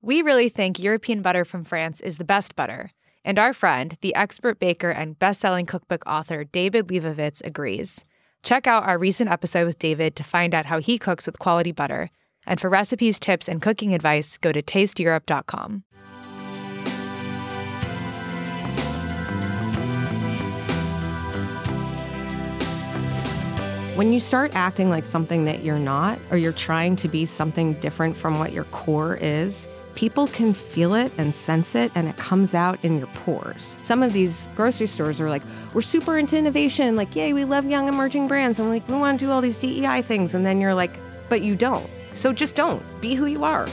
We really think European butter from France is the best butter. And our friend, the expert baker and best-selling cookbook author David Lebovitz agrees. Check out our recent episode with David to find out how he cooks with quality butter. And for recipes, tips, and cooking advice, go to tasteeurope.com. When you start acting like something that you're not, or you're trying to be something different from what your core is, people can feel it and sense it, and it comes out in your pores. Some of these grocery stores are like, we're super into innovation, like, yay, we love young emerging brands. And like, we want to do all these DEI things. And then you're like, but you don't. So just don't. Be who you are.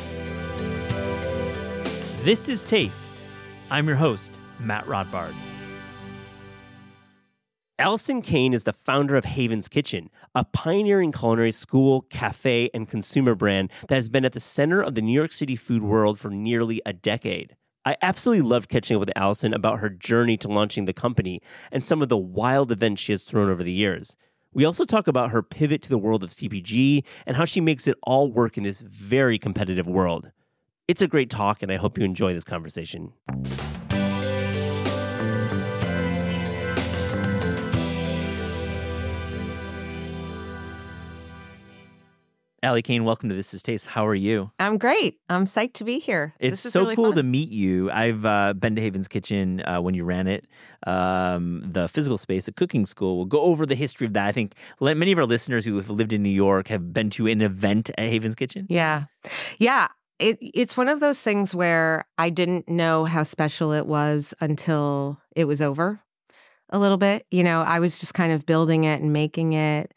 This is Taste. I'm your host, Matt Rodbard. Alison Cayne is the founder of Haven's Kitchen, a pioneering culinary school, cafe, and consumer brand that has been at the center of the New York City food world for nearly a decade. I absolutely loved catching up with Alison about her journey to launching the company and some of the wild events she has thrown over the years. We also talk about her pivot to the world of CPG and how she makes it all work in this very competitive world. It's a great talk, and I hope you enjoy this conversation. Allie Cayne, welcome to This Is Taste. How are you? I'm great. I'm psyched to be here. It's This is so really cool fun. to meet you. I've uh, been to Haven's Kitchen uh, when you ran it, um, the physical space, a cooking school. We'll go over the history of that. I think many of our listeners who have lived in New York have been to an event at Haven's Kitchen. Yeah. Yeah. It, it's one of those things where I didn't know how special it was until it was over a little bit. You know, I was just kind of building it and making it.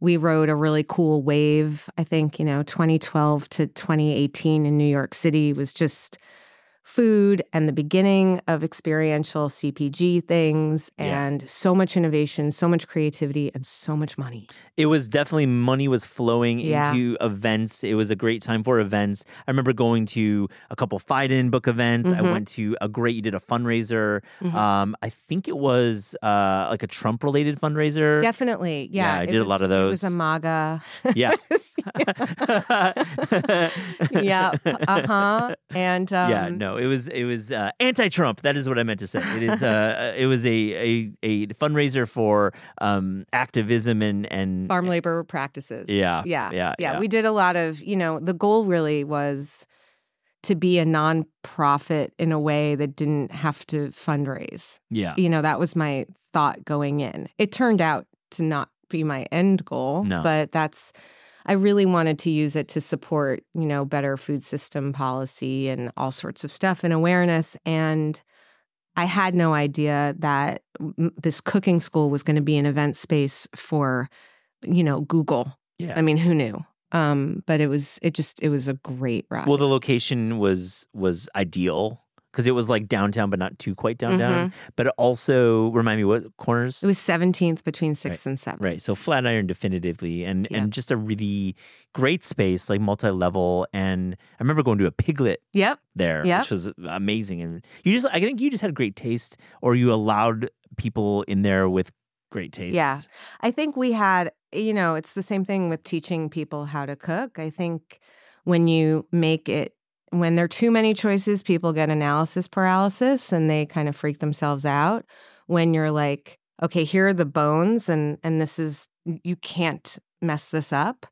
We rode a really cool wave. I think, you know, 2012 to 2018 in New York City was just food and the beginning of experiential CPG things Yeah. and so much innovation, so much creativity, and so much money. It was definitely money was flowing Yeah. into events. It was a great time for events. I remember going to a couple Phaidon book events. I Mhm. went to a great, you did a fundraiser. Mhm. Um, I think it was uh, like a Trump related fundraiser. Definitely. Yeah. I it did a lot of those. It was a. MAGA. Yeah. yeah. Uh huh. And um, yeah, no, it was it was uh, anti-Trump. That is what I meant to say. It is uh, it was a, a a fundraiser for um, activism and and farm labor practices. Yeah, Yeah. yeah, yeah. We did a lot of, you know, the goal really was to be a nonprofit in a way that didn't have to fundraise. yeah. You know, that was my thought going in. It turned out to not be my end goal, No. but that's I really wanted to use it to support, you know, better food system policy and all sorts of stuff and awareness and I had no idea that m- this cooking school was going to be an event space for, you know, Google. Yeah. I mean, who knew? Um, but it was it just it was a great ride. Well, the location was was ideal because it was like downtown, but not too quite downtown. But also remind me what corners. Mm-hmm. it was 17th between 6th Right, and 7th. Right, so Flatiron definitively, and Yeah. and just a really great space, like multi-level. And I remember going to a Piglet Yep. there, Yep. which was amazing. And you just, I think you just had great taste, or you allowed people in there with great taste. Yeah. I think we had, you know, it's the same thing with teaching people how to cook. I think when you make it, when there are too many choices, people get analysis paralysis and they kind of freak themselves out. When you're like, okay, here are the bones, and and this is you can't mess this up.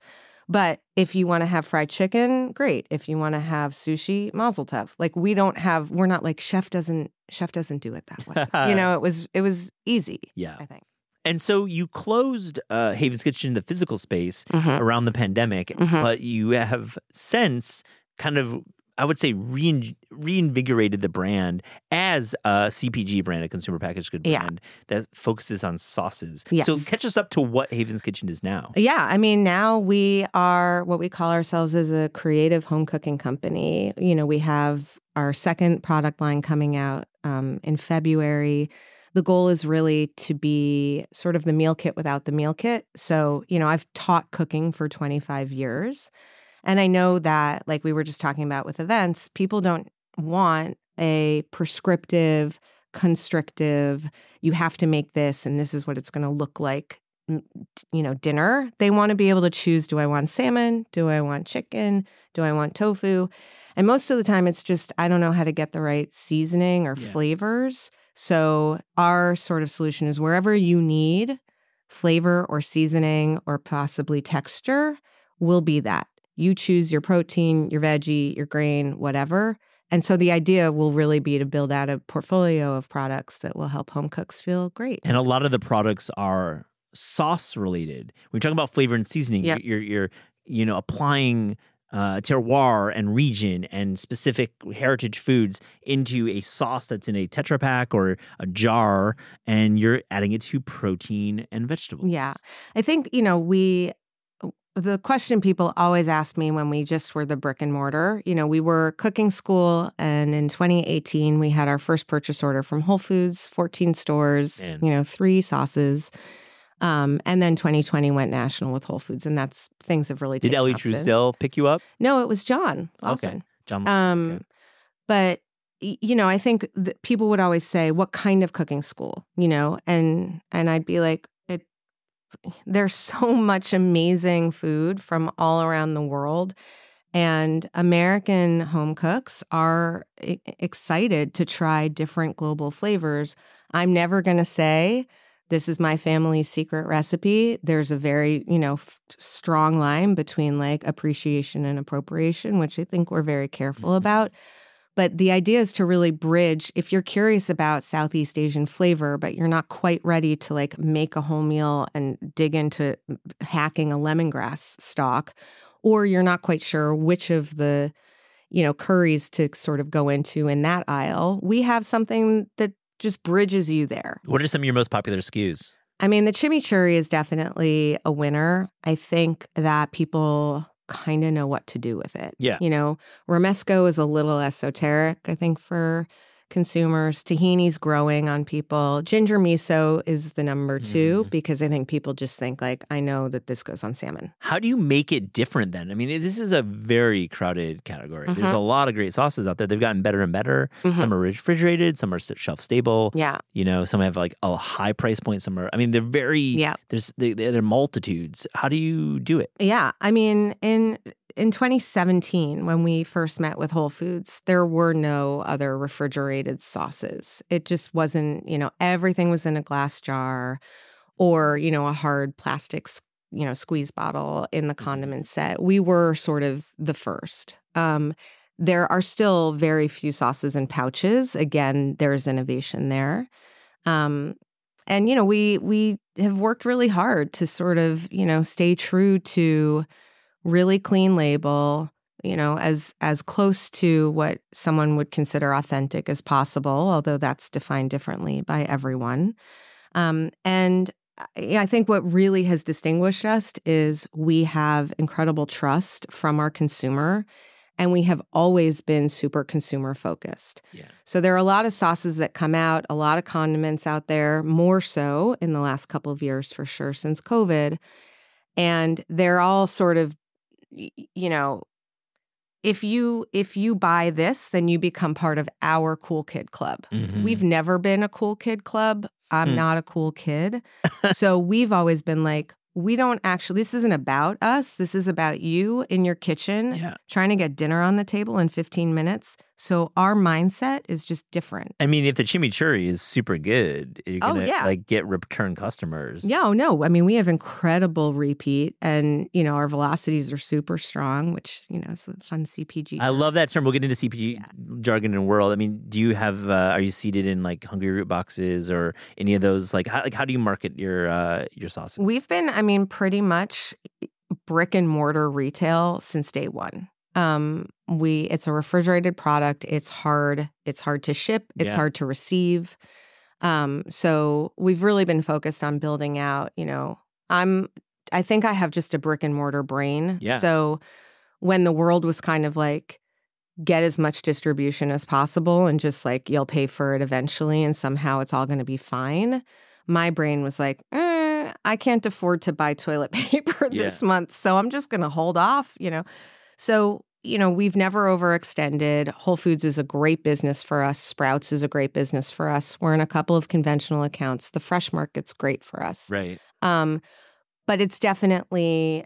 But if you want to have fried chicken, great. If you want to have sushi, mazel tov. Like we don't have, we're not like chef doesn't chef doesn't do it that way. you know, it was it was easy. Yeah. I think. And so you closed uh, Haven's Kitchen, the physical space, Mhm. around the pandemic, Mhm. but you have since kind of, I would say, rein- reinvigorated the brand as a CPG brand, a consumer packaged good Yeah. brand that focuses on sauces. Yes. So catch us up to what Haven's Kitchen is now. Yeah, I mean, now we are what we call ourselves as a creative home cooking company. You know, we have our second product line coming out um, in February. The goal is really to be sort of the meal kit without the meal kit. So, you know, I've taught cooking for 25 years. And I know that, like we were just talking about with events, people don't want a prescriptive, constrictive, you have to make this and this is what it's going to look like mm, you know, dinner. They want to be able to choose do I want salmon? Do I want chicken? Do I want tofu? And most of the time, it's just I don't know how to get the right seasoning or Yeah. flavors. So, our sort of solution is wherever you need flavor or seasoning or possibly texture, will be that. You choose your protein, your veggie, your grain, whatever. And so the idea will really be to build out a portfolio of products that will help home cooks feel great. And a lot of the products are sauce related. When you're talking about flavor and seasoning, Yep. you're you're you know applying uh, terroir and region and specific heritage foods into a sauce that's in a Tetra Pak or a jar, and you're adding it to protein and vegetables. Yeah. I think, you know, we, the question people always ask me when we just were the brick and mortar, you know, we were cooking school and in 2018 we had our first purchase order from Whole Foods, 14 stores, Man. you know, three sauces. Um, and then 2020 went national with Whole Foods, and that's things have really Did Ellie. Truesdale pick you up? No, it was John Okay. Lawson. John. Um, okay. but you know, I think people would always say, "What kind of cooking school?" You know, and and I'd be like. There's so much amazing food from all around the world, and American home cooks are e- excited to try different global flavors. I'm never going to say. This is my family's secret recipe. There's a very, you know, f- strong line between like appreciation and appropriation, which I think we're very careful Mhm. about. But the idea is to really bridge if you're curious about Southeast Asian flavor, but you're not quite ready to like make a whole meal and dig into hacking a lemongrass stalk, or you're not quite sure which of the you know curries to sort of go into in that aisle, we have something that just bridges you there. What are some of your most popular SKUs? I mean, the chimichurri is definitely a winner. I think that people kind of know what to do with it. Yeah. You know, romesco is a little esoteric, I think, for consumers. Tahini's growing on people. Ginger miso is the number 2 Mhm. because I think people just think like, I know that this goes on salmon. How do you make it different then? I mean, this is a very crowded category. There's Mhm. a lot of great sauces out there. They've gotten better and better. Mhm. Some are refrigerated, some are shelf stable. Yeah. You know, some have like a high price point. Some are. I mean, they're very. Yeah. There's they, they're multitudes. How do you do it? Yeah, I mean, in in 2017, when we first met with Whole Foods, there were no other refrigerated sauces. It just wasn't, you know, everything was in a glass jar, or you know, a hard plastic, you know, squeeze bottle in the condiment set. We were sort of the first. Um, there are still very few sauces in pouches. Again, there's innovation there. Um, and you know, we we have worked really hard to sort of, you know, stay true to really clean label, you know, as as close to what someone would consider authentic as possible, although that's defined differently by everyone. Um, and I I think what really has distinguished us is we have incredible trust from our consumer, and we have always been super consumer focused. Yeah. So there are a lot of sauces that come out, a lot of condiments out there, more so in the last couple of years for sure since COVID. And they're all sort of you know, if you if you buy this, then you become part of our cool kid club. Mhm. We've never been a cool kid club. I'm Hmm. not a cool kid. so we've always been like, we don't actually, this isn't about us. This is about you in your kitchen Yeah. trying to get dinner on the table in 15 minutes. So our mindset is just different. I mean, if the chimichurri is super good, you're Oh, gonna yeah. like get return customers. Yeah, oh, no. I mean, we have incredible repeat and, you know, our velocities are super strong, which, you know, is a fun CPG. I love that term. We'll get into CPG jargon and world. I mean, do you have? Uh, are you seated in like Hungryroot boxes or any of those? Like, how, like how do you market your uh, your sauces? We've been, I mean, pretty much brick and mortar retail since day one. Um, we it's a refrigerated product. It's hard. It's hard to ship. It's Yeah. hard to receive. Um, so we've really been focused on building out. You know, I'm. I think I have just a brick and mortar brain. Yeah. So when the world was kind of like get as much distribution as possible and just like you'll pay for it eventually and somehow it's all going to be fine my brain was like eh, i can't afford to buy toilet paper this month so i'm just going to hold off you know so you know we've never overextended whole foods is a great business for us sprouts is a great business for us we're in a couple of conventional accounts the fresh market's great for us right. um, but it's definitely,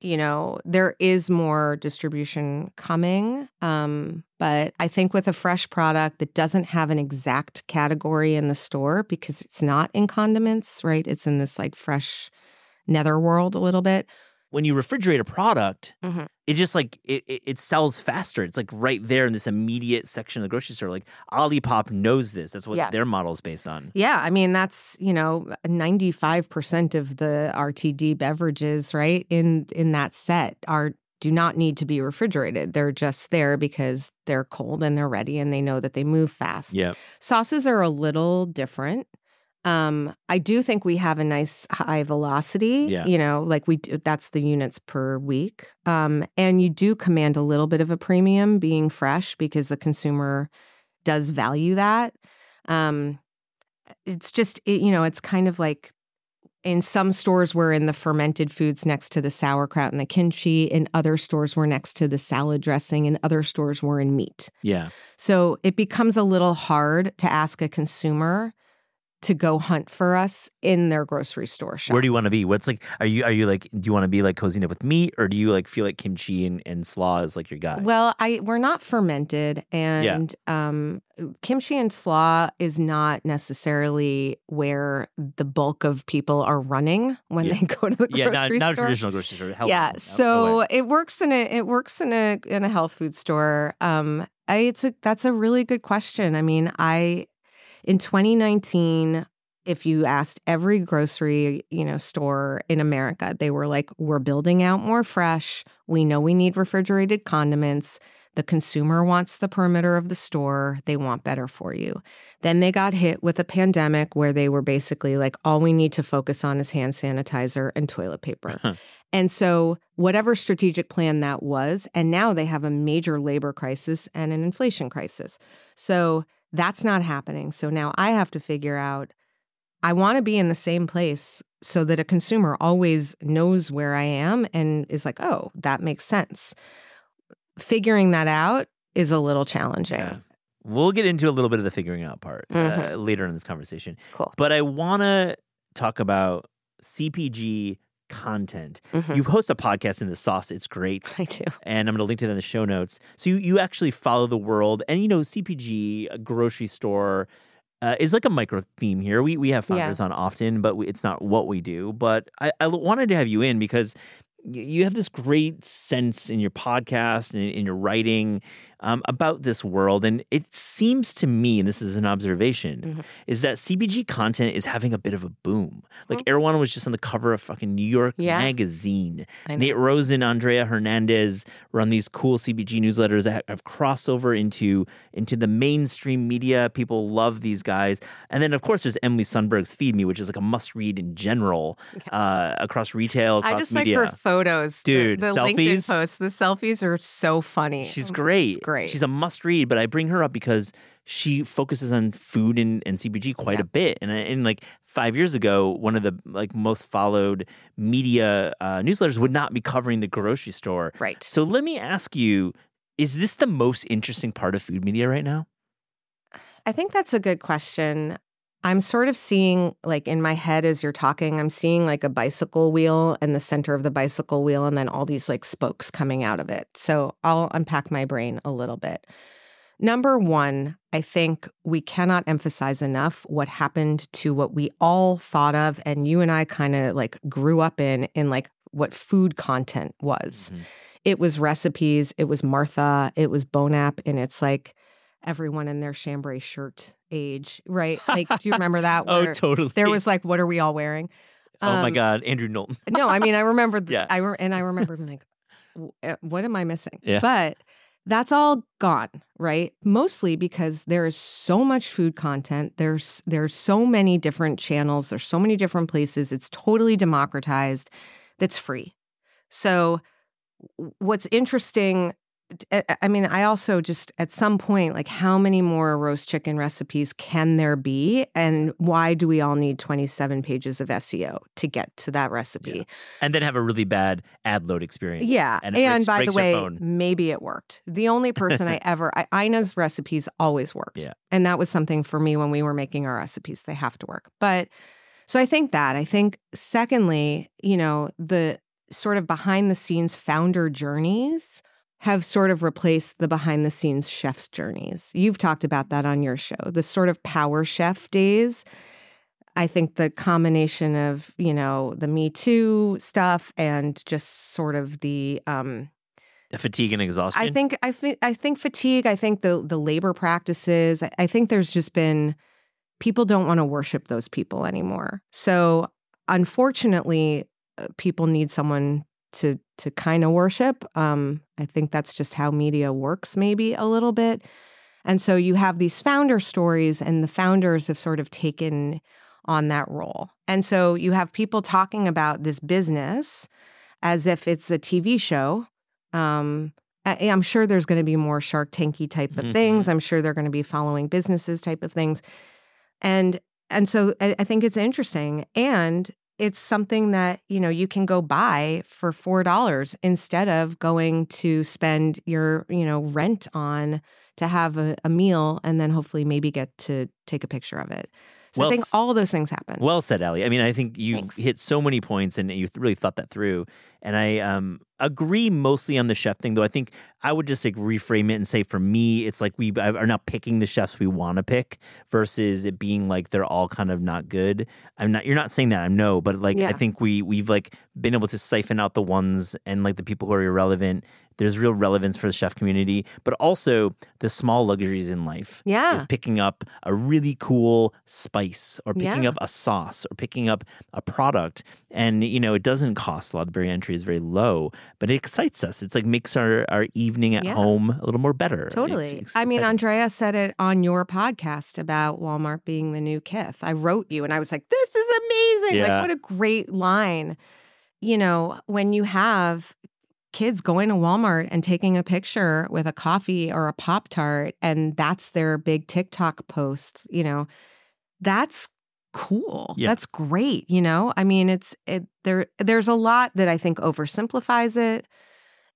you know, there is more distribution coming. Um, but I think with a fresh product that doesn't have an exact category in the store because it's not in condiments, right? It's in this like fresh netherworld a little bit. When you refrigerate a product, Mhm. it just like it, it, it sells faster. It's like right there in this immediate section of the grocery store. Like Olipop knows this. That's what Yes. their model is based on. Yeah, I mean that's you know ninety five percent of the RTD beverages, right in in that set are do not need to be refrigerated. They're just there because they're cold and they're ready and they know that they move fast. Yeah. Sauces are a little different. Um, I do think we have a nice high velocity. Yeah. You know, like we do, that's the units per week. Um, and you do command a little bit of a premium being fresh because the consumer does value that. Um, it's just it, you know, it's kind of like in some stores we're in the fermented foods next to the sauerkraut and the kimchi. In other stores we're next to the salad dressing. In other stores we're in meat. Yeah. So it becomes a little hard to ask a consumer to go hunt for us in their grocery store shop. Where do you want to be? What's like? Are you are you like? Do you want to be like cozying up with meat, or do you like feel like kimchi and, and slaw is like your guy? well, I we're not fermented, and um, kimchi and slaw is not necessarily where the bulk of people are running when Yeah. they go to the yeah, grocery not, not a store. traditional grocery store. Health yeah, food. So way. it works in a it works in a in a health food store. Um, I, it's a that's a really good question. I mean, I in 2019, if you asked every grocery you know store in America, they were like, "We're building out more fresh. We know we need refrigerated condiments." The consumer wants the perimeter of the store. They want better for you. Then they got hit with a pandemic where they were basically like, all we need to focus on is hand sanitizer and toilet paper. And so, whatever strategic plan that was, and now they have a major labor crisis and an inflation crisis. So, that's not happening. So, now I have to figure out I want to be in the same place so that a consumer always knows where I am and is like, oh, that makes sense. Figuring that out is a little challenging. Yeah. We'll get into a little bit of the figuring out part uh, Mhm. later in this conversation. Cool. But I want to talk about CPG content. Mhm. You host a podcast in the sauce. It's great. I do. and I'm going to link to that in the show notes. So you, you actually follow the world, and you know CPG, a grocery store, uh, is like a micro theme here. We we have Yeah. founders on often, but we, it's not what we do. But I, I wanted to have you in because you have this great sense in your podcast and in your writing um, about this world, and it seems to me, and this is an observation, Mhm. is that CPG content is having a bit of a boom. Like Erewhon was just on the cover of fucking New York Yeah. Magazine. Nate Rosen, Andrea Hernandez run these cool CPG newsletters that have crossover into into the mainstream media. People love these guys, and then of course there's Emily Sundberg's Feed Me, which is like a must read in general uh, across retail, across I just media. like her photos, Dude, The, selfies? LinkedIn posts, the selfies are so funny. She's great. great. She's a must read, but I bring her up because she focuses on food and, and CPG quite a bit. And, and like five years ago, one of the like most followed media uh, newsletters would not be covering the grocery store. Right. So let me ask you: Is this the most interesting part of food media right now? I think that's a good question. I'm sort of seeing, like in my head as you're talking, I'm seeing like a bicycle wheel and the center of the bicycle wheel, and then all these like spokes coming out of it. So I'll unpack my brain a little bit. Number one, I think we cannot emphasize enough what happened to what we all thought of, and you and I kind of like grew up in, in like what food content was. Mhm. It was recipes, it was Martha, it was Bon App, and it's like everyone in their chambray shirt age, right? Like, do you remember that? Oh, where totally. There was like, what are we all wearing? oh my Um, God, Andrew Knowlton. no, I mean, I remember, th- Yeah. I re- and I remember being like, uh, what am I missing? Yeah. But that's all gone, right? Mostly because there is so much food content. There's there's so many different channels. There's so many different places. It's totally democratized. That's free. So, what's interesting? I mean, I also just at some point, like, how many more roast chicken recipes can there be? And why do we all need 27 pages of SEO to get to that recipe? And then have a really bad ad load experience. Yeah. And And, breaks- by breaks the way, phone. maybe it worked. The only person I ever, I, Ina's recipes always worked. Yeah. And that was something for me when we were making our recipes. They have to work. But so I think that. I think, secondly, you know, the sort of behind the scenes founder journeys have sort of replaced the behind the scenes chef's journeys. You've talked about that on your show, the sort of power chef days. I think the combination of, you know, the Me Too stuff and just sort of the um The fatigue and exhaustion. I think I think I think fatigue, I think the the labor practices, I, I think there's just been people don't want to worship those people anymore. So unfortunately, uh, people need someone to to kind of worship. Um, I think that's just how media works, maybe a little bit. And so you have these founder stories, and the founders have sort of taken on that role. And so you have people talking about this business as if it's a TV show. Um, I, I'm sure there's going to be more Shark Tanky type of Mhm. things. I'm sure they're going to be following businesses type of things, and and so I, I think it's interesting, and it's something that you know you can go buy for four dollars instead of going to spend your you know rent on to have a, a meal and then hopefully maybe get to take a picture of it. So Well I think all those things happen. Well said, Allie. I mean, I think you Thanks. hit so many points and you really thought that through. And I um, agree mostly on the chef thing, though. I think I would just like reframe it and say, for me, it's like we are now picking the chefs we want to pick versus it being like they're all kind of not good. I'm not. You're not saying that. I know, but like I think we we've like been able to siphon out the ones and like the people who are irrelevant. There's real relevance for the chef community, but also the small luxuries in life yeah, is picking up a really cool spice or picking Yeah. up a sauce or picking up a product and you know it doesn't cost a lot the barrier entry is very low but it excites us it's like makes our, our evening at Yeah. home a little more better Totally. it's I mean. Andrea said it on your podcast about Walmart being the new Kith. I wrote you and I was like, this is amazing. Yeah. Like, what a great line. You know, when you have kids going to Walmart and taking a picture with a coffee or a Pop Tart, and that's their big TikTok post, you know, that's cool. Yeah. That's great. You know, I mean, it's it there. There's a lot that I think oversimplifies it.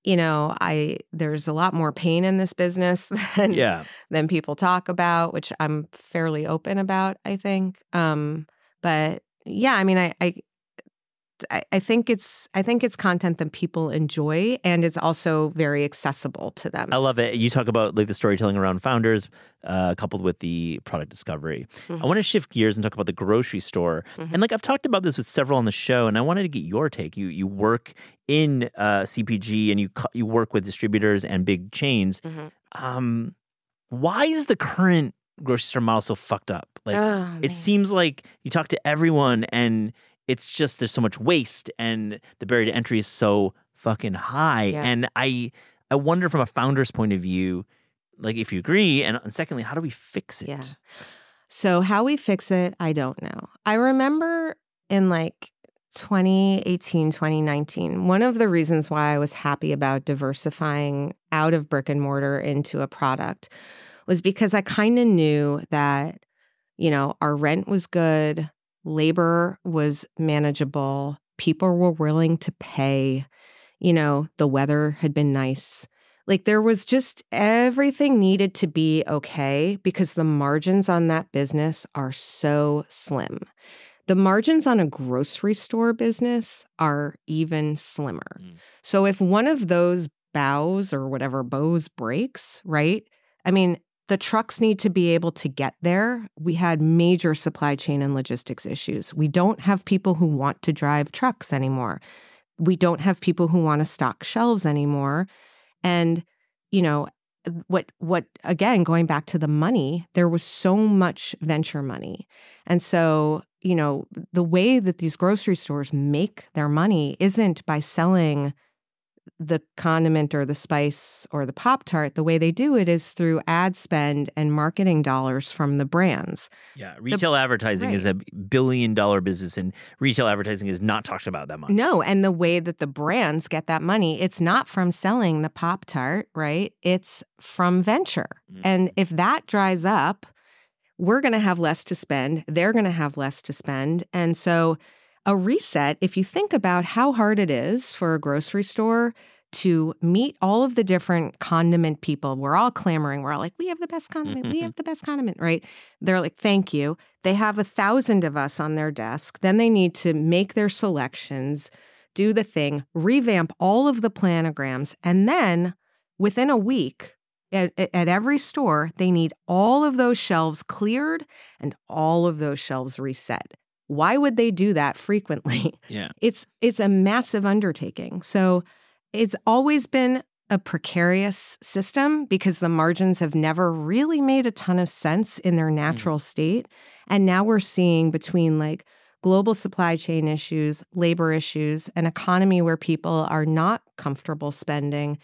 You know, I there's a lot more pain in this business than yeah than people talk about, which I'm fairly open about. I think, um, but yeah, I mean, I, I I I think it's I think it's content that people enjoy, and it's also very accessible to them. i love it you talk about like the storytelling around founders uh, coupled with the product discovery Mhm. i want to shift gears and talk about the grocery store Mhm. and like i've talked about this with several on the show and i wanted to get your take you you work in uh, cpg and you you work with distributors and big chains Mhm. um why is the current grocery store model so fucked up like Oh, it seems like you talk to everyone and it's just there's so much waste and the barrier to entry is so fucking high Yeah. and i i wonder from a founder's point of view like if you agree and, and secondly how do we fix it Yeah. So how we fix it, I don't know. I remember in like 2018, 2019, one of the reasons why I was happy about diversifying out of brick and mortar into a product was because I kind of knew that, you know, our rent was good, labor was manageable, people were willing to pay, you know, the weather had been nice. Like there was just everything needed to be okay because the margins on that business are so slim. The margins on a grocery store business are even slimmer. Mm. So if one of those bows or whatever bows breaks, right? I mean, the trucks need to be able to get there. We had major supply chain and logistics issues. We don't have people who want to drive trucks anymore. We don't have people who want to stock shelves anymore. And, you know, uh, what what again going back to the money there was so much venture money and so you know the way that these grocery stores make their money isn't by selling the condiment or the spice or the pop tart the way they do it is through ad spend and marketing dollars from the brands yeah retail advertising is a billion dollar business and retail advertising is not talked about that much No, and the way that the brands get that money, it's not from selling the Pop Tart, right? It's from venture. Mhm. And if that dries up, we're going to have less to spend. They're going to have less to spend. And so, a reset, if you think about how hard it is for a grocery store to meet all of the different condiment people, we're all clamoring. We're all like, we have the best condiment. we mm-hmm. have the best condiment, right? They're like, thank you. They have a thousand of us on their desk. Then they need to make their selections, do the thing, revamp all of the planograms, and then within a week, at, at every store, they need all of those shelves cleared and all of those shelves reset. Why would they do that frequently? Yeah. It's it's a massive undertaking. So it's always been a precarious system because the margins have never really made a ton of sense in their mm-hmm. natural state. And now we're seeing between like global supply chain issues, labor issues, an economy where people are not comfortable spending.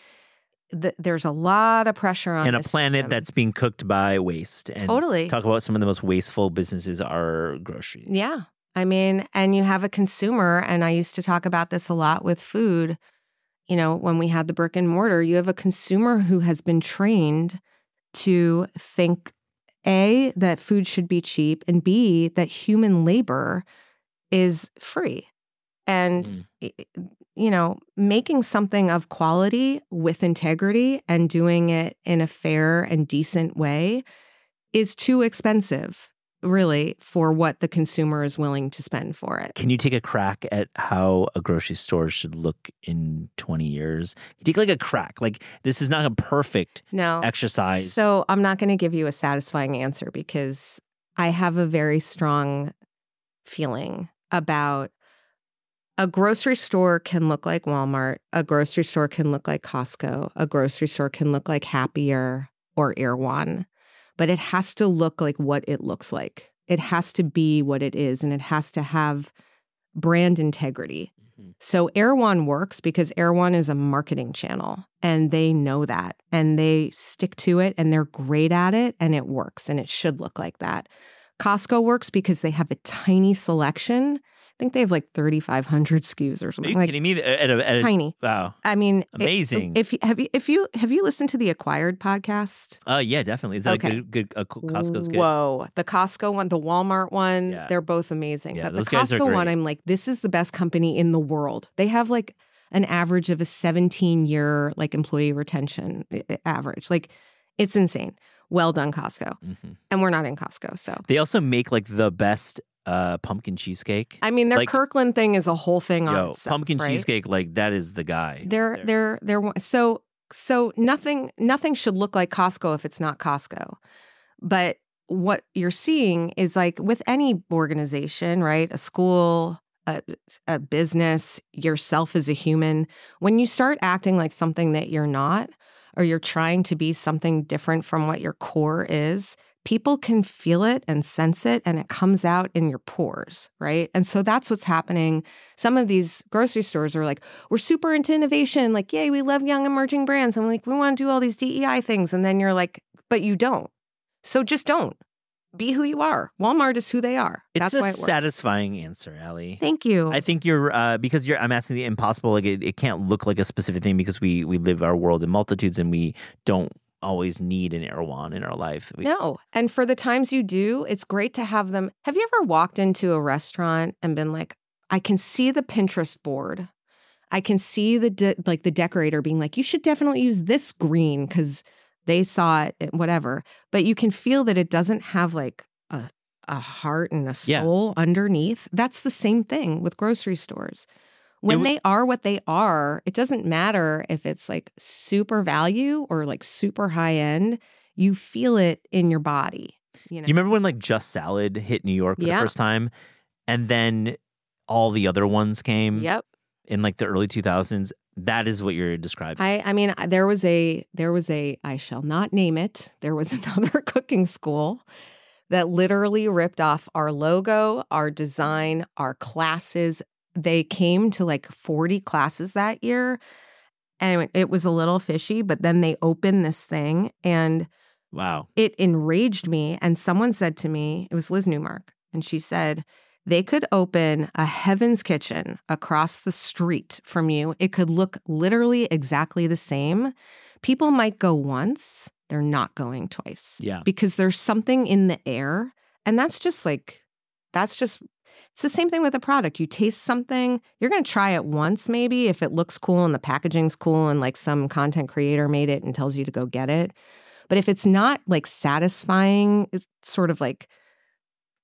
Th- there's a lot of pressure on and a planet system. that's being cooked by waste. And Totally. Talk about some of the most wasteful businesses are grocery. Yeah. I mean, and you have a consumer, and I used to talk about this a lot with food. You know, when we had the brick and mortar, you have a consumer who has been trained to think A, that food should be cheap, and B, that human labor is free. And, Mm. You know, making something of quality with integrity and doing it in a fair and decent way is too expensive, really, for what the consumer is willing to spend for it. Can you take a crack at how a grocery store should look in 20 years? Take like a crack. Like this is not a perfect No. exercise. So I'm not going to give you a satisfying answer because I have a very strong feeling about a grocery store can look like Walmart, a grocery store can look like Costco, a grocery store can look like Happier or Erewhon, but it has to look like what it looks like. It has to be what it is, and it has to have brand integrity. Mhm. So Erewhon works because Erewhon is a marketing channel and they know that and they stick to it and they're great at it and it works and it should look like that. Costco works because they have a tiny selection. I think they have like 3,500 SKUs or Are something you like kidding me? At a, at a- tiny. wow. I mean, it- Amazing. if you have you if you have you listened to the Acquired podcast? Uh, yeah, definitely. Is that Okay. a good, good uh, Costco's good? Whoa, the Costco one, the Walmart one, Yeah. they're both amazing. Yeah, but the those guys are Costco one. I'm like, this is the best company in the world. They have like an average of a 17 year like employee retention average. Like, it's insane. Well done, Costco. Mhm. And we're not in Costco, so They also make like the best uh, pumpkin cheesecake. I mean, their Like- Kirkland thing is a whole thing on itself, pumpkin right? cheesecake, like that is the guy. They're there. they're they're so so nothing nothing should look like Costco if it's not Costco. But what you're seeing is like with any organization, right? A school, a, a business, yourself as a human, when you start acting like something that you're not, or you're trying to be something different from what your core is, people can feel it and sense it, and it comes out in your pores, right? And so that's what's happening. Some of these grocery stores are like, we're super into innovation, like, yay, we love young emerging brands. And like, we want to do all these DEI things. And then you're like, but you don't. So just don't. Be who you are. Walmart is who they are. It's That's a why it works. satisfying answer, Allie. Thank you. I think you're uh, because you're. I'm asking the impossible. Like it, it can't look like a specific thing because we we live our world in multitudes and we don't always need an Erewhon in our life. We, No. And for the times you do, it's great to have them. Have you ever walked into a restaurant and been like, I can see the Pinterest board. I can see the de- like the decorator being like, you should definitely use this green because they saw it, whatever. But you can feel that it doesn't have like a a heart and a Yeah. soul underneath. That's the same thing with grocery stores. When w- they are what they are, it doesn't matter if it's like super value or like super high end. You feel it in your body. You know? Do you remember when like Just Salad hit New York for Yeah. the first time, and then all the other ones came Yep. in like the early 2000s? That is what you're describing. I I mean there was a there was a I shall not name it. There was another cooking school that literally ripped off our logo, our design, our classes. They came to like 40 classes that year and it was a little fishy, but then they opened this thing and wow. it enraged me. And someone said to me, it was Liz Newmark, and she said, they could open a Haven's Kitchen across the street from you. It could look literally exactly the same. People might go once, they're not going twice Yeah. because there's something in the air. And that's just like, that's just, it's the same thing with a product. You taste something, you're going to try it once, maybe if it looks cool and the packaging's cool and like some content creator made it and tells you to go get it. But if it's not like satisfying, it's sort of like,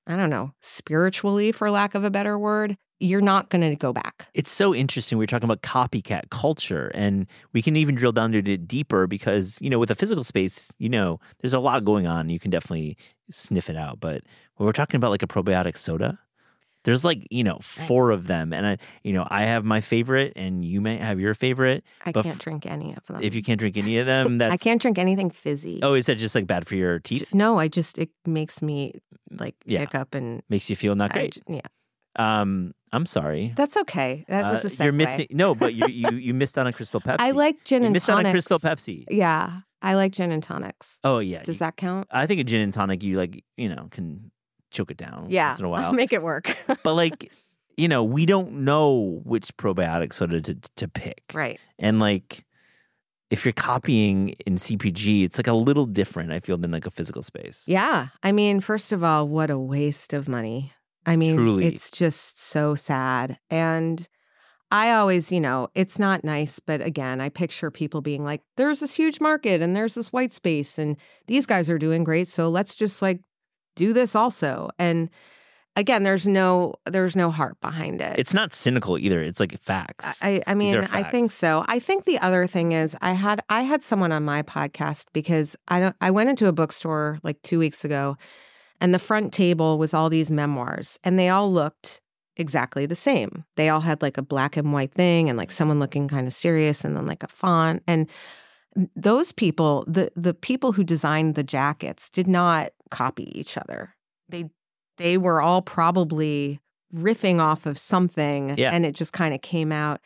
I don't know, spiritually, for lack of a better word, you're not going to go back. It's so interesting. We are talking about copycat culture, and we can even drill down to it deeper because, you know, with a physical space, you know, there's a lot going on. You can definitely sniff it out. But when we're talking about like a probiotic soda, there's like, you know, four of them. And I, you know, I have my favorite and you may have your favorite. I can't f- drink any of them. If you can't drink any of them, that's I can't drink anything fizzy. Oh, is that just like bad for your teeth? No, I just it makes me like Yeah. up and Makes you feel not great. j- yeah, Um, I'm sorry. that's okay. That was a Uh, segue. You're missing no, but you you you missed out on Crystal Pepsi. I like gin you and missed tonics. out on Crystal Pepsi. Yeah, I like gin and tonics. Oh yeah. Does you- that count? I think a gin and tonic you like, you know, can choke it down Yeah, once in a while. make it work. but like, you know, we don't know which probiotic soda to to pick. right. And like if you're copying in CPG, it's like a little different, I feel, than like a physical space. Yeah. I mean, first of all, what a waste of money. I mean, Truly. it's just so sad. And I always, you know, it's not nice, but again, I picture people being like, there's this huge market and there's this white space and these guys are doing great. So let's just like do this also. And again, there's no there's no heart behind it. It's not cynical either. It's like facts. I, I mean, are I think so. I think the other thing is I had I had someone on my podcast because I don't I went into a bookstore like two weeks ago, and the front table was all these memoirs, and they all looked exactly the same. They all had like a black and white thing, and like someone looking kind of serious, and then like a font, and those people, the the people who designed the jackets, did not copy each other. They they were all probably riffing off of something Yeah. and it just kind of came out.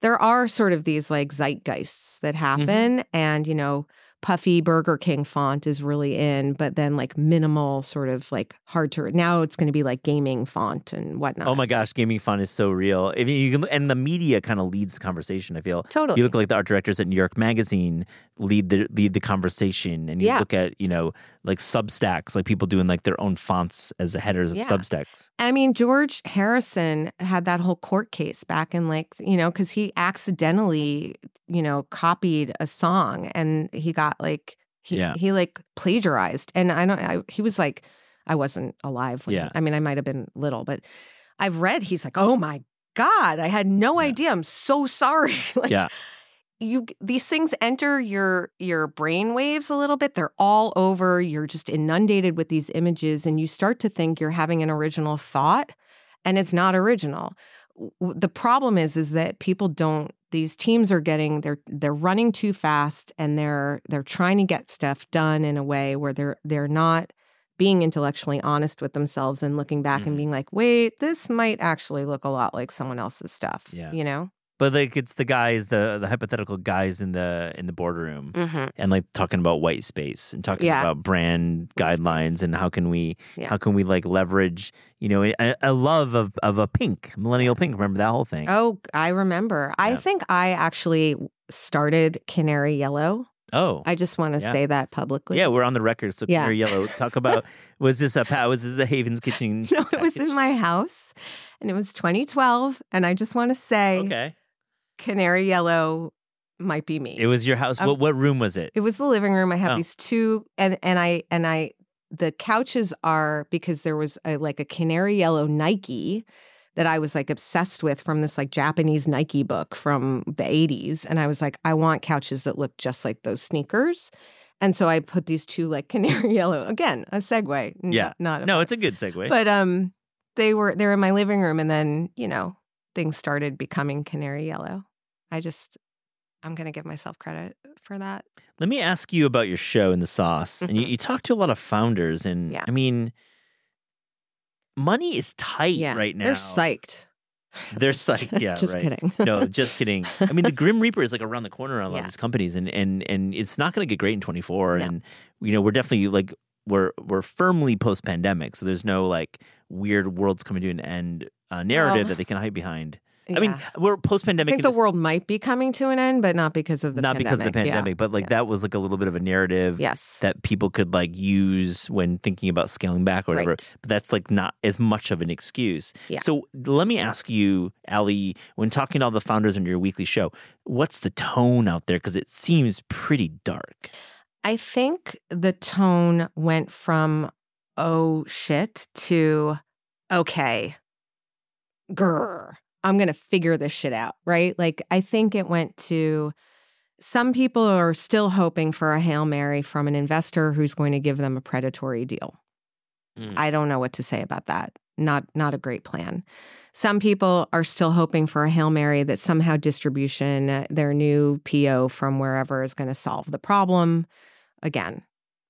There are sort of these like zeitgeists that mm-hmm. happen and you know puffy Burger King font is really in but then like minimal sort of like hard to now it's going to be like gaming font and whatnot. Oh my gosh, gaming fun is so real. I mean, you can, and the media kind of leads the conversation. I feel Totally. you look like the art directors at New York Magazine lead the lead the conversation, and you Yeah. look at you know like Substacks, like people doing like their own fonts as headers of Yeah. Substacks. I mean, George Harrison had that whole court case back in like, you know, because he accidentally, you know, copied a song and he got like, he, Yeah. he like plagiarized. And I don't, I, he was like, I wasn't alive. When, Yeah. I mean, I might have been little, but I've read, he's like, oh my God, I had no Yeah. idea. I'm so sorry. like, Yeah. you these things enter your your brain waves a little bit they're all over you're just inundated with these images and you start to think you're having an original thought and it's not original the problem is is that people don't these teams are getting they're they're running too fast and they're they're trying to get stuff done in a way where they're they're not being intellectually honest with themselves and looking back Mhm. and being like wait this might actually look a lot like someone else's stuff Yeah. you know But like it's the guys, the the hypothetical guys in the in the boardroom, mm-hmm. and like talking about white space and talking Yeah. about brand guidelines and how can we Yeah. how can we like leverage you know a, a love of of a pink millennial pink. Remember that whole thing? Oh, I remember. I think I actually started Canary Yellow. Oh, I just want to Yeah. say that publicly. yeah, we're on the record. So Yeah. Canary Yellow, talk about was this a was this a Haven's Kitchen? No, it was in my house and it was 2012. And I just want to say Okay, Canary Yellow might be me. it was your house. Um, what what room was it? It was the living room. I have Oh. these two, and and I and I the couches are because there was a, like a canary yellow Nike that I was like obsessed with from this like Japanese Nike book from the 80s, and I was like, I want couches that look just like those sneakers. And so I put these two like canary yellow again, a segue. n- Yeah. not a no, it's a good segue. but um, they were they're in my living room, and then you know things started becoming canary yellow. I just I'm gonna give myself credit for that. Let me ask you about your show in the sauce. And you, Mhm. you talk to a lot of founders, and Yeah. I mean, money is tight Yeah, right now. They're psyched. They're psyched. Yeah, just right. kidding. no, just kidding. I mean, the Grim Reaper is like around the corner on a lot Yeah. of these companies, and and and it's not going to get great in 24. No. And you know, we're definitely like we're we're firmly post pandemic, so there's no like weird world's coming to an end uh, narrative Well, that they can hide behind. I mean, we're post pandemic. I pandemic. think the world might be coming to an end, but not because of the not because of the pandemic. Yeah. but like Yeah. that was like a little bit of a narrative Yes. that people could like use when thinking about scaling back or whatever. Right. But that's like not as much of an excuse. Yeah. So let me ask you, Allie, when talking to all the founders on your weekly show, what's the tone out there? Because it seems pretty dark. I think the tone went from oh shit to okay, grr, I'm going to figure this shit out, right? Like, I think it went to some people are still hoping for a Hail Mary from an investor who's going to give them a predatory deal. Mm. I don't know what to say about that. Not not a great plan. Some people are still hoping for a Hail Mary that somehow distribution, uh, their new PO from wherever is going to solve the problem. Again,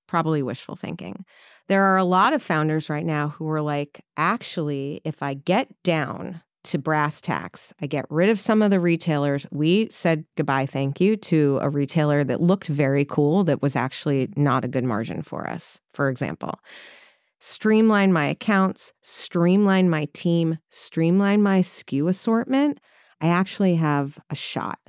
probably wishful thinking. There are a lot of founders right now who are like, actually, if I get down to brass tacks, I get rid of some of the retailers. We said goodbye, thank you to a retailer that looked very cool, that was actually not a good margin for us, for example streamline my accounts, streamline my team, streamline my SKU assortment, I actually have a shot.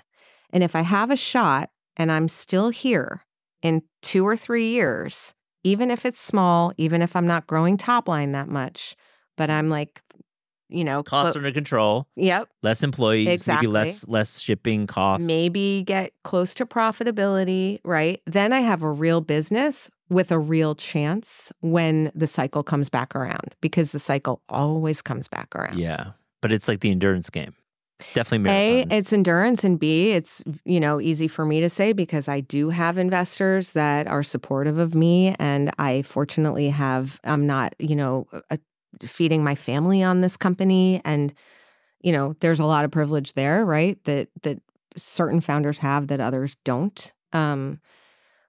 And if I have a shot and I'm still here in two or three years, even if it's small, even if I'm not growing top line that much, but I'm like, you know, Costs clo- under control, yep, less employees, Exactly. maybe less less shipping costs. maybe get close to profitability, right? Then I have a real business with a real chance when the cycle comes back around because the cycle always comes back around. Yeah, but it's like the endurance game. Definitely A, it's endurance, and B, it's you know easy for me to say because I do have investors that are supportive of me, and I fortunately have. I'm not you know uh, feeding my family on this company, and you know there's a lot of privilege there, right? That that certain founders have that others don't. Um,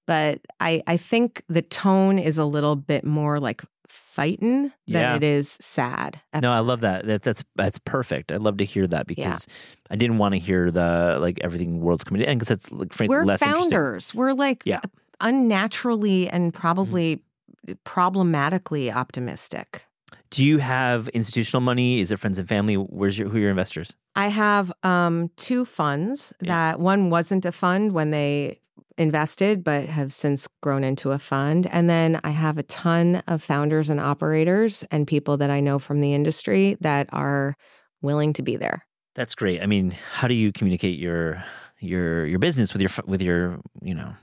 but I I think the tone is a little bit more like fighting than Yeah. it is sad. no, I love that. that. That's that's perfect. I love to hear that Yeah. because I didn't want to hear the like everything world's coming to end because that's like frankly we're less founders. We're like Yeah. Mm-hmm. unnaturally and probably problematically optimistic. Do you have institutional money? Is it friends and family? Where's your who are your investors? I have um, two funds Yeah. that one wasn't a fund when they invested, but have since grown into a fund. And then I have a ton of founders and operators and people that I know from the industry that are willing to be there. That's great. I mean, how do you communicate your your your business with your with your you know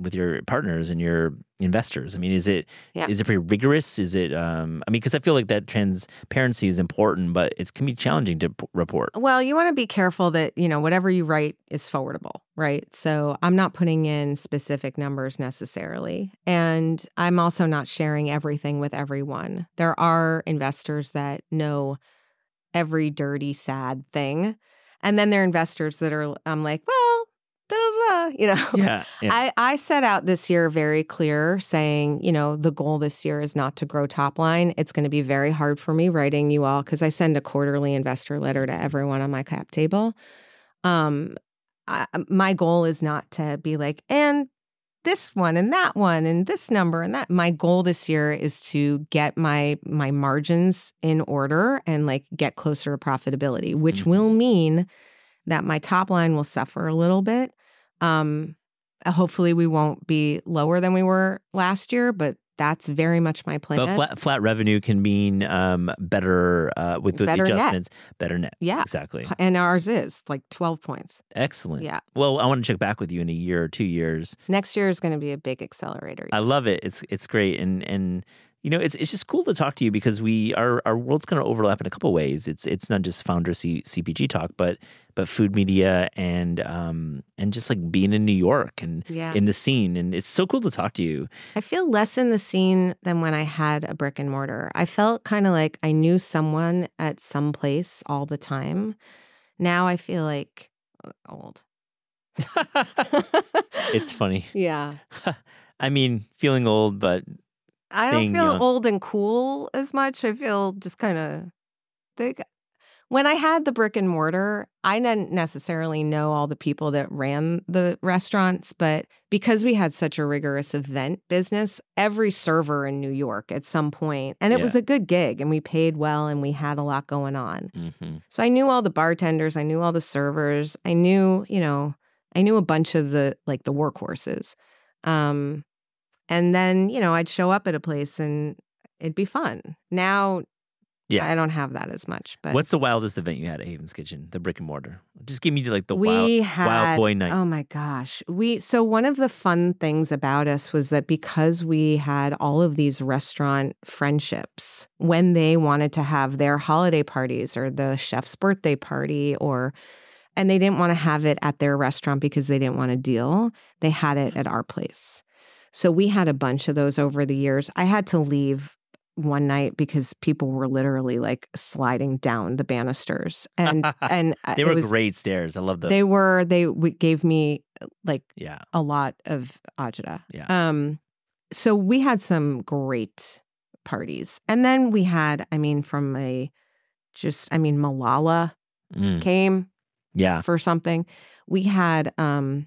with your partners and your investors? I mean, is it is Yeah. it pretty rigorous? Is it? Um, I mean, because I feel like that transparency is important, but it can be challenging to p- report. Well, you want to be careful that, you know, whatever you write is forwardable, right? So I'm not putting in specific numbers necessarily. And I'm also not sharing everything with everyone. There are investors that know every dirty, sad thing. And then there are investors that are, I'm like, well, you know. Yeah, yeah. I, I set out this year very clear saying, you know, the goal this year is not to grow top line. It's going to be very hard for me writing you all because I send a quarterly investor letter to everyone on my cap table. Um, I, my goal is not to be like, and this one and that one and this number and that. My goal this year is to get my my margins in order and like get closer to profitability, which Mhm. will mean that my top line will suffer a little bit. Um, hopefully, we won't be lower than we were last year, but that's very much my plan. But flat flat revenue can mean um, better uh, with the Better net. adjustments. Better net. Yeah. exactly. and ours is like 12 points. Excellent. Yeah. Well, I want to check back with you in a year or two years. Next year is going to be a big accelerator. I love it. It's it's great, and and you know it's it's just cool to talk to you because we our our worlds kind of overlap in a couple ways. It's it's not just founder C, CPG talk, but but food media and um and just like being in New York and yeah. in the scene, and it's so cool to talk to you. I feel less in the scene than when I had a brick and mortar. I felt kind of like I knew someone at some place all the time. Now I feel like uh, old. It's funny. yeah. I mean, feeling old, but I don't feel young. old and cool as much. I feel just kind of think when I had the brick and mortar, I didn't necessarily know all the people that ran the restaurants, but because we had such a rigorous event business, every server in New York at some point, and it Yeah. was a good gig and we paid well and we had a lot going on. mhm. So I knew all the bartenders, I knew all the servers, I knew, you know, I knew a bunch of the like the workhorses. Um and then, you know, I'd show up at a place and it'd be fun. Now Yeah. I don't have that as much. But What's the wildest event you had at Haven's Kitchen? The brick and mortar. Just give me like the we wild, had wild boy night. Oh my gosh. We so one of the fun things about us was that because we had all of these restaurant friendships, when they wanted to have their holiday parties or the chef's birthday party or and they didn't want to have it at their restaurant because they didn't want to deal, they had it at our place. So we had a bunch of those over the years. I had to leave one night because people were literally like sliding down the banisters and and uh, they were was- great stairs. I love those. they were they w- gave me like Yeah. a lot of agita. Yeah. Um so we had some great parties. And then we had I mean from a just I mean Malala Mm. came Yeah. for something. We had um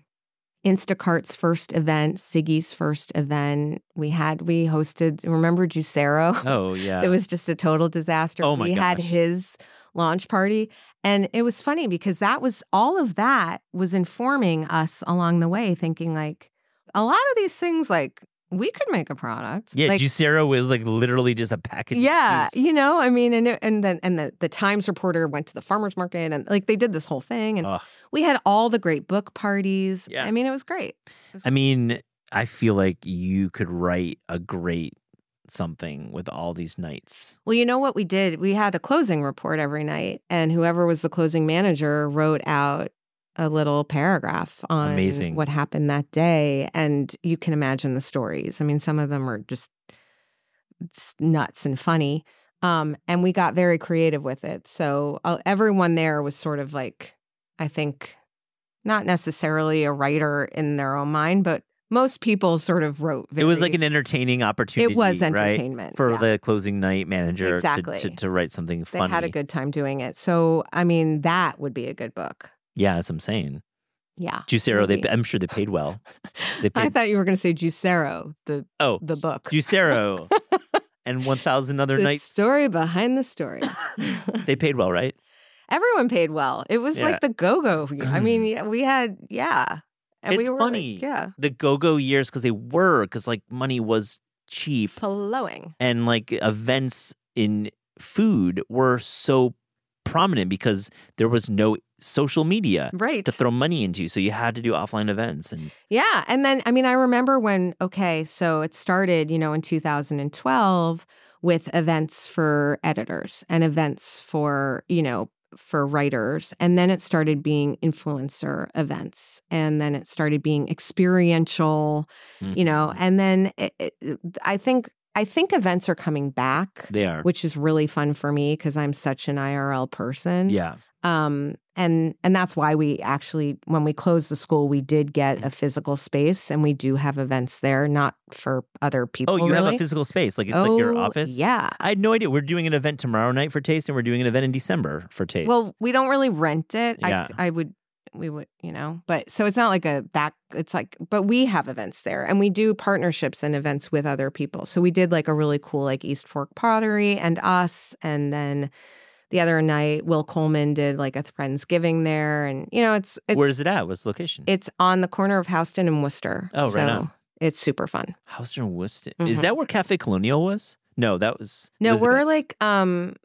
Instacart's first event, Siggi's first event. We had we hosted remember Juicero? Oh, yeah. It was just a total disaster. Oh my we had his launch party. And it was funny because that was all of that was informing us along the way, thinking like a lot of these things, like we could make a product. yeah. like, Juicero was like literally just a package. yeah, you know, I mean, and it- and then and the the Times reporter went to the farmers market and like they did this whole thing, and Ugh. we had all the great book parties. Yeah. I mean, it was great. I mean, I feel like you could write a great something with all these nights. Well, you know what we did? We had a closing report every night, and whoever was the closing manager wrote out a little paragraph on Amazing. what happened that day. And you can imagine the stories. I mean, some of them are just, just nuts and funny. Um, and we got very creative with it. So uh, everyone there was sort of like, I think, not necessarily a writer in their own mind, but most people sort of wrote. Very, it was like an entertaining opportunity. it was right? entertainment For yeah. the closing night manager to- Exactly. to, to, write something funny. They had a good time doing it. So, I mean, that would be a good book. Yeah, that's what I'm saying. Yeah. Juicero, they. I'm sure they paid well. They I thought you were going to say Juicero, the oh, the book. Juicero and 1,000 other the nights. story behind the story. They paid well, right? Everyone paid well. It was Yeah. like the go go. I mean, we had yeah, and we It's were like, funny. yeah, The go go years, because they were, because like money was cheap. flowing. and like events in food were so prominent because there was no social media Right. to throw money into so you had to do offline events and Yeah. And then, I mean, I remember when, okay, so it started, you know, in 2012 with events for editors and events for, you know, for writers. And then it started being influencer events. And then it started being experiential, you know, Mhm. and then it, it, I think, I think events are coming back, they are which is really fun for me because I'm such an IRL person yeah um and and that's why we actually when we closed the school we did get mm. a physical space and we do have events there not for other oh, people oh you have a physical space like it's like your Oh, office? yeah. I had no idea. We're doing an event tomorrow night for taste and we're doing an event in december for taste. Well we don't really rent it. Yeah. i i would we would you know but so it's not like a back it's like but we have events there and we do partnerships and events with other people. So we did like a really cool like east fork pottery and us and then the other night will coleman did like a friendsgiving there and you know it's it's where is it at what's the location It's on the corner of Houston and Wooster. Oh, right so on. It's super fun. Houston and Wooster Mhm. is that where cafe colonial was no that was No, we're like, um,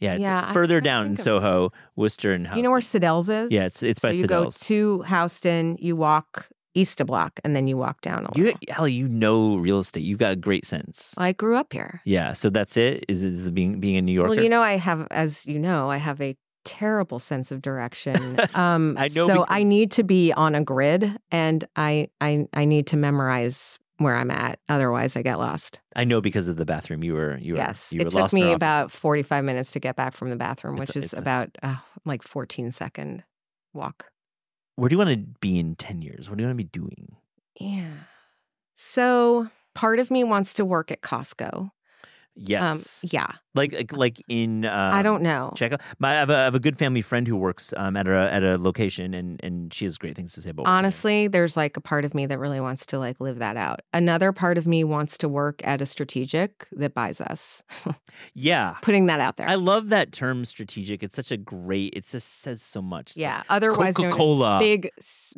yeah it's yeah, further down in soho wooster and Houston. you know where Sadelle's is? yeah it's it's by so you Sadelle's. go to Houston, you walk east a block, and then you walk down a You, little. Allie, you know real estate. You've got a great sense. I grew up here. Yeah, so that's it. Is is it being being a New Yorker? Well, you know, I have, as you know, I have a terrible sense of direction. Um, I know so I need to be on a grid, and I, I, I need to memorize where I'm at. Otherwise, I get lost. I know because of the bathroom. You were you were yes, you were it took me about 45 minutes to get back from the bathroom, It's which a- is a- about uh, like 14 second walk. Where do you want to be in ten years? What do you want to be doing? Yeah. So part of me wants to work at Costco. Yes, Um, yeah. like like like in uh, I don't know. check out. My, I, have a, I have a good family friend who works um, at a at a location, and and she has great things to say about. working. Honestly, there's like a part of me that really wants to like live that out. Another part of me wants to work at a strategic that buys us. yeah, Putting that out there. I love that term strategic. It's such a great. It just says so much. yeah. Otherwise Coca Cola. big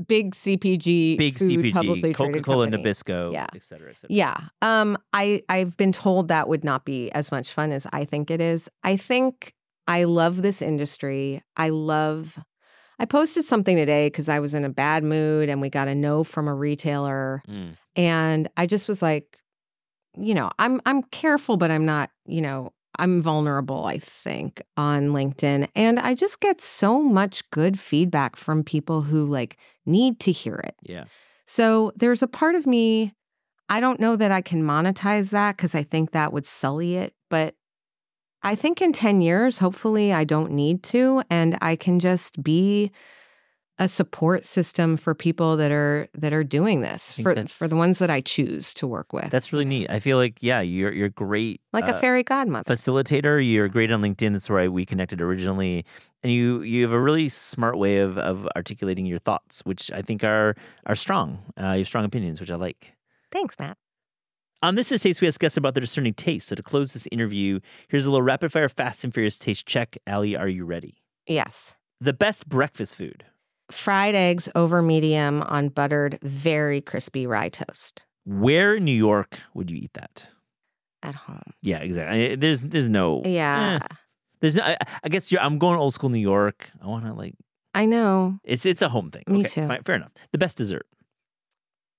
big CPG big CPG, Coca Cola. Nabisco, Yeah. et cetera, et cetera. Yeah. Um I I've been told that would not not be as much fun as I think it is. I think I love this industry. I love I posted something today because I was in a bad mood and we got a no from a retailer. Mm. And I just was like, you know, I'm I'm careful, but I'm not, you know, I'm vulnerable, I think, on LinkedIn. And I just get so much good feedback from people who like need to hear it. Yeah. So there's a part of me, I don't know that I can monetize that because I think that would sully it. But I think in 10 years, hopefully, I don't need to. And I can just be a support system for people that are that are doing this for for the ones that I choose to work with. That's really neat. I feel like yeah, you're you're great. like a uh, fairy godmother. facilitator. You're great on LinkedIn. That's where I, we connected originally, and you you have a really smart way of of articulating your thoughts, which I think are are strong. Uh, you have strong opinions, which I like. Thanks, Matt. On this is Taste, we ask guests about their discerning taste. So to close this interview, here's a little rapid fire, fast and furious taste check. Allie, are you ready? Yes. The best breakfast food. Fried eggs over medium on buttered, very crispy rye toast Where in New York would you eat that? at home. Yeah, exactly. There's there's no Yeah. eh. There's no. I, I guess you're, I'm going old school New York. I want to like I know. it's it's a home thing. Me okay, too. Fine, fair enough. The best dessert.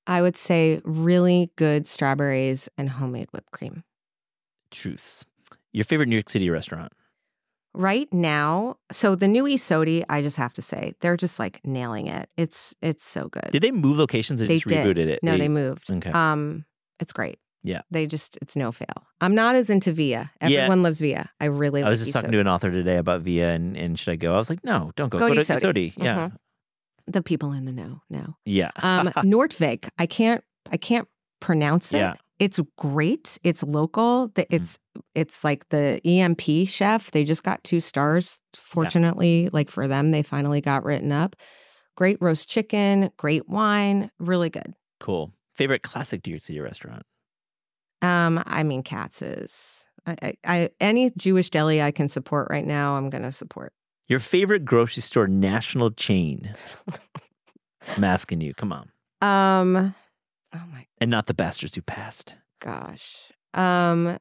I would say really good strawberries and homemade whipped cream. Truths. Your favorite New York City restaurant. Right now, so the new I Sodi, I just have to say, they're just like nailing it. It's it's so good. Did they move locations or They just did. rebooted it? no, they, moved. Okay. Um, it's great. Yeah. They just it's no fail. I'm not as into Via. Yeah. Everyone loves Via. I really. I like was just talking to an author today about Via and, and should I go? I was like, no, don't go. Go to to I Sodi. Isodi. Yeah. The people in the know know. Yeah. Um, Nordvik. I can't I can't pronounce it. Yeah. It's great. It's local. The- Mhm. It's it's like the EMP chef. They just got two stars. Fortunately, like for them, they finally got written up. Great roast chicken, great wine, really good. cool. Favorite classic New York City restaurant. Um, I mean, Katz's. I, I, I any Jewish deli I can support right now, I'm gonna support. Your favorite grocery store national chain. I'm asking you. Come on. Um, oh my And not the bastards who passed. gosh. Um,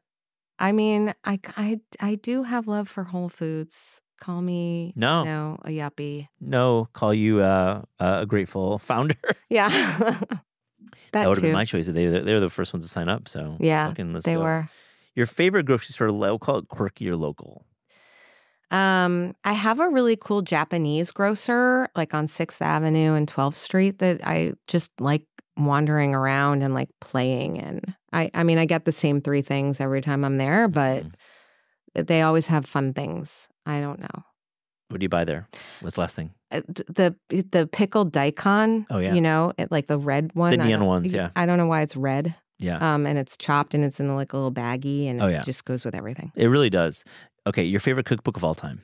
I mean, I I I do have love for Whole Foods. Call me No. know, a yuppie. No, call you uh, a grateful founder. Yeah, that that, would have been my choice. They they're the first ones to sign up. So Yeah, they go. were. Your favorite grocery store? We'll call it quirky or local. Um, I have a really cool Japanese grocer like on 6th Avenue and 12th Street that I just like wandering around and like playing in. I I mean, I get the same three things every time I'm there, but Mhm. they always have fun things. I don't know. What do you buy there? What's the last thing? Uh, The the pickled daikon, Oh, yeah. you know, it, like the red one. I neon ones, yeah. I don't know why it's red. Yeah, Um, and it's chopped and it's in like a little baggie and Oh, it yeah. just goes with everything. it really does. Okay, your favorite cookbook of all time?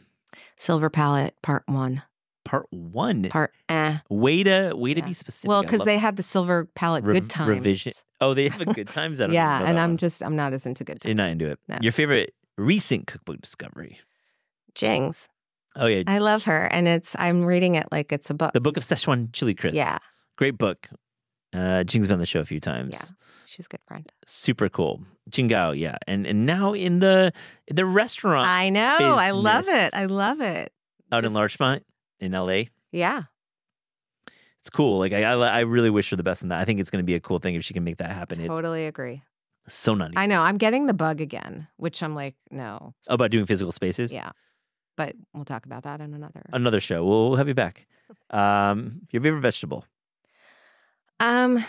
Silver Palate, part one. Part one. Part eh. way to way to Yeah. be specific. Well, because they had the Silver Palate Rev- good times. revision. Oh, they have a good times. I don't yeah, and I'm one. just I'm not as into good Times. You're not into it. No. Your favorite recent cookbook discovery? Jings. Oh yeah, I love her, and it's I'm reading it like it's a book. the Book of Sichuan Chili Crisp. Yeah, great book. Uh, Jing's been on the show a few times. Yeah. She's a good friend. super cool. Jing Gao, yeah, and and now in the the restaurant I know. I love it. I love it. out in Larchmont in L.A. Yeah. It's cool. Like I, I, I really wish her the best in that. I think it's going to be a cool thing if she can make that happen. Totally agree. So nutty. I know. I'm getting the bug again, which I'm like, no. Oh, about doing physical spaces. Yeah. But we'll talk about that in another. Another show. We'll, we'll have you back. Um, your favorite vegetable? Um,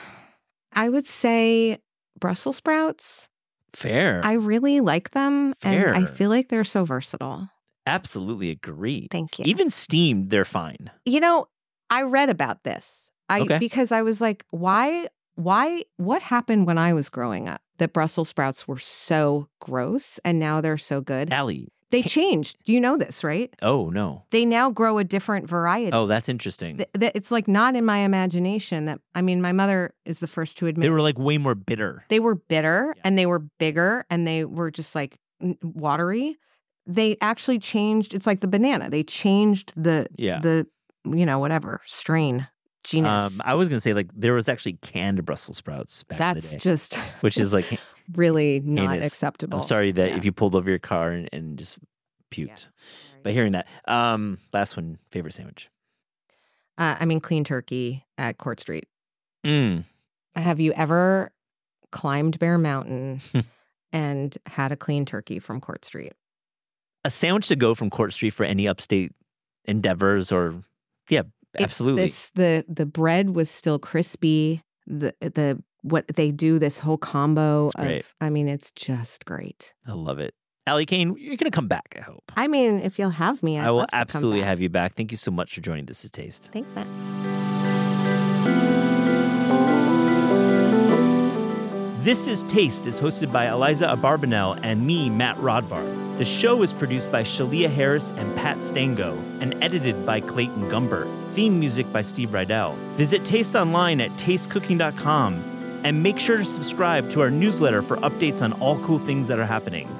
I would say Brussels sprouts. Fair. I really like them, and I feel like they're so versatile. absolutely agree. Thank you. Even steamed, they're fine. you know, I read about this. I Okay. because I was like, why why what happened when I was growing up that Brussels sprouts were so gross and now they're so good? Allie. They changed. Do you know this, right? Oh no. They now grow a different variety. Oh, that's interesting. Th- th- it's like not in my imagination that I mean my mother is the first to admit They were like way more bitter. they were bitter Yeah. and they were bigger and they were just like n- watery. They actually changed. It's like the banana. They changed the Yeah. the you know whatever strain genus. Um, I was gonna say like there was actually canned Brussels sprouts back in That's the day, just which is like really not acceptable. I'm sorry that Yeah. if you pulled over your car and, and just puked. But hearing that, um, last one, favorite sandwich. Uh, I mean, clean turkey at Court Street. Mm. Have you ever climbed Bear Mountain and had a clean turkey from Court Street? A sandwich to go from Court Street for any upstate endeavors or yeah, absolutely. This the the bread was still crispy. The the what they do this whole combo of I mean, it's just great. I love it. Allie Cayne, you're gonna come back, I hope. I mean, if you'll have me, I'd I will to absolutely have you back. Thank you so much for joining This is Taste. Thanks, Matt. This is Taste is hosted by Eliza Abarbanel and me, Matt Rodbard. The show is produced by Shalia Harris and Pat Stango and edited by Clayton Gumbert. Theme music by Steve Rydell. Visit Taste online at tastecooking.com and make sure to subscribe to our newsletter for updates on all cool things that are happening.